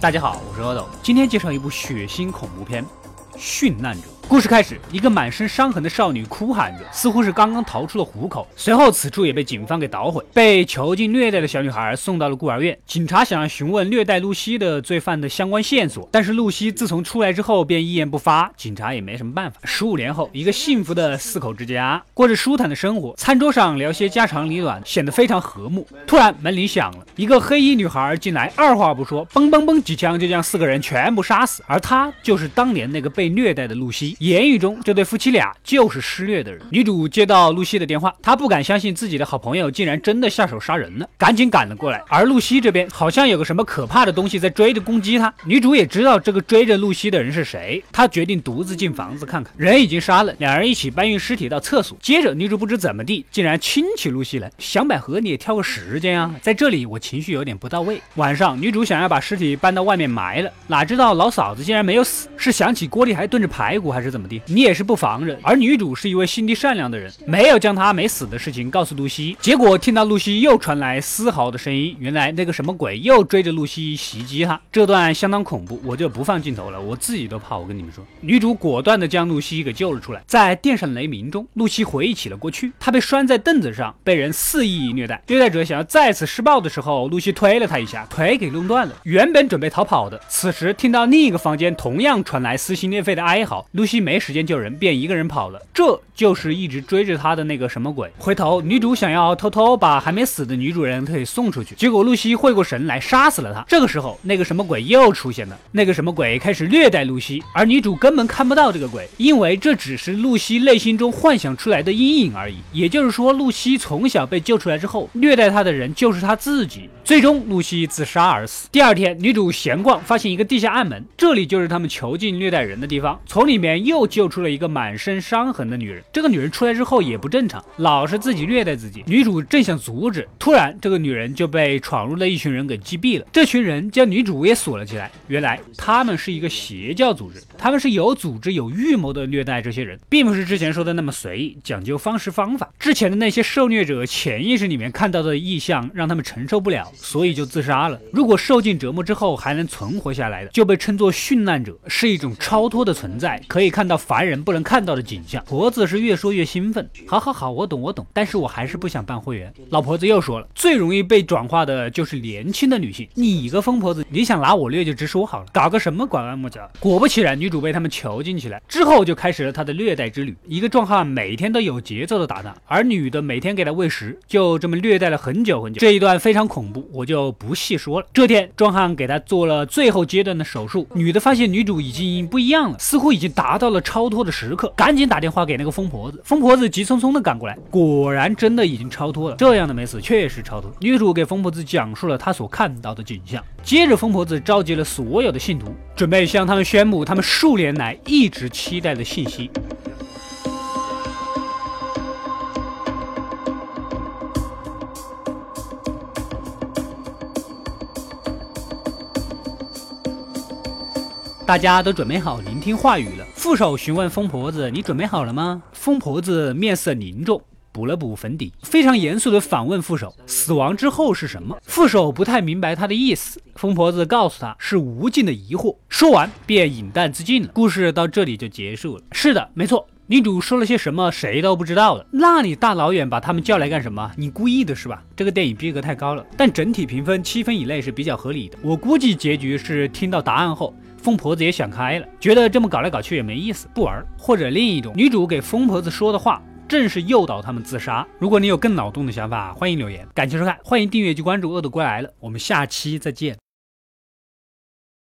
大家好，我是阿斗，今天介绍一部血腥恐怖片《殉难者》。故事开始，一个满身伤痕的少女哭喊着，似乎是刚刚逃出了虎口。随后，此处也被警方给捣毁，被囚禁虐待的小女孩送到了孤儿院。警察想要询问虐待露西的罪犯的相关线索，但是露西自从出来之后便一言不发，警察也没什么办法。十五年后，一个幸福的四口之家过着舒坦的生活，餐桌上聊些家长里短，显得非常和睦。突然，门铃响了，一个黑衣女孩进来，二话不说，嘣嘣嘣几枪就将四个人全部杀死。而她就是当年那个被虐待的露西。言语中，这对夫妻俩就是施虐的人。女主接到露西的电话，她不敢相信自己的好朋友竟然真的下手杀人了，赶紧赶了过来。而露西这边好像有个什么可怕的东西在追着攻击她。女主也知道这个追着露西的人是谁，她决定独自进房子看看。人已经杀了，两人一起搬运尸体到厕所。接着，女主不知怎么地，竟然亲起露西来。想百合，你也挑个时间啊！在这里，我情绪有点不到位。晚上，女主想要把尸体搬到外面埋了，哪知道老嫂子竟然没有死，是想起锅里还炖着排骨，还是怎么地？你也是不防人，而女主是一位心地善良的人，没有将她没死的事情告诉露西。结果听到露西又传来嘶嚎的声音，原来那个什么鬼又追着露西袭击她。这段相当恐怖，我就不放镜头了，我自己都怕。我跟你们说，女主果断的将露西给救了出来。在电闪雷鸣中，露西回忆起了过去，她被拴在凳子上，被人肆意虐待。虐待者想要再次施暴的时候，露西推了他一下，腿给弄断了。原本准备逃跑的，此时听到另一个房间同样传来撕心裂肺的哀嚎，露西没时间。救人，便一个人跑了。这就是一直追着他的那个什么鬼。回头，女主想要偷偷把还没死的女主人给送出去，结果露西回过神来，杀死了他。这个时候，那个什么鬼又出现了。那个什么鬼开始虐待露西，而女主根本看不到这个鬼，因为这只是露西内心中幻想出来的阴影而已。也就是说，露西从小被救出来之后，虐待她的人就是她自己。最终，露西自杀而死。第二天，女主闲逛，发现一个地下暗门，这里就是他们囚禁虐待人的地方。从里面又救出了一个满身伤痕的女人。这个女人出来之后也不正常，老是自己虐待自己。女主正想阻止，突然这个女人就被闯入的一群人给击毙了。这群人将女主也锁了起来。原来他们是一个邪教组织，他们是有组织、有预谋的虐待这些人，并不是之前说的那么随意，讲究方式方法。之前的那些受虐者潜意识里面看到的异象让他们承受不了。所以就自杀了。如果受尽折磨之后还能存活下来的，就被称作殉难者，是一种超脱的存在，可以看到凡人不能看到的景象。婆子是越说越兴奋，好好好，我懂我懂，但是我还是不想办会员。老婆子又说了，最容易被转化的就是年轻的女性。你个疯婆子，你想拿我虐就直说好了，搞个什么拐弯抹角？果不其然，女主被他们囚禁起来之后，就开始了她的虐待之旅。一个壮汉每天都有节奏的打她，而女的每天给她喂食，就这么虐待了很久很久。这一段非常恐怖。我就不细说了。这天，壮汉给他做了最后阶段的手术。女的发现女主已经不一样了，似乎已经达到了超脱的时刻，赶紧打电话给那个疯婆子。疯婆子急匆匆的赶过来，果然真的已经超脱了。这样的没死，确实超脱。女主给疯婆子讲述了她所看到的景象。接着，疯婆子召集了所有的信徒，准备向他们宣布他们数年来一直期待的信息。大家都准备好聆听话语了。副手询问疯婆子：“你准备好了吗？”疯婆子面色凝重，补了补粉底，非常严肃地反问副手：“死亡之后是什么？”副手不太明白他的意思。疯婆子告诉他是无尽的疑惑。说完便饮弹自尽了。故事到这里就结束了。是的，没错。女主说了些什么，谁都不知道的。那你大老远把他们叫来干什么？你故意的是吧？这个电影逼格太高了，但整体评分七分以内是比较合理的。我估计结局是听到答案后。疯婆子也想开了，觉得这么搞来搞去也没意思，不玩。或者另一种，女主给疯婆子说的话，正是诱导他们自杀。如果你有更脑洞的想法，欢迎留言。感谢收看，欢迎订阅及关注。恶毒归来了，我们下期再见。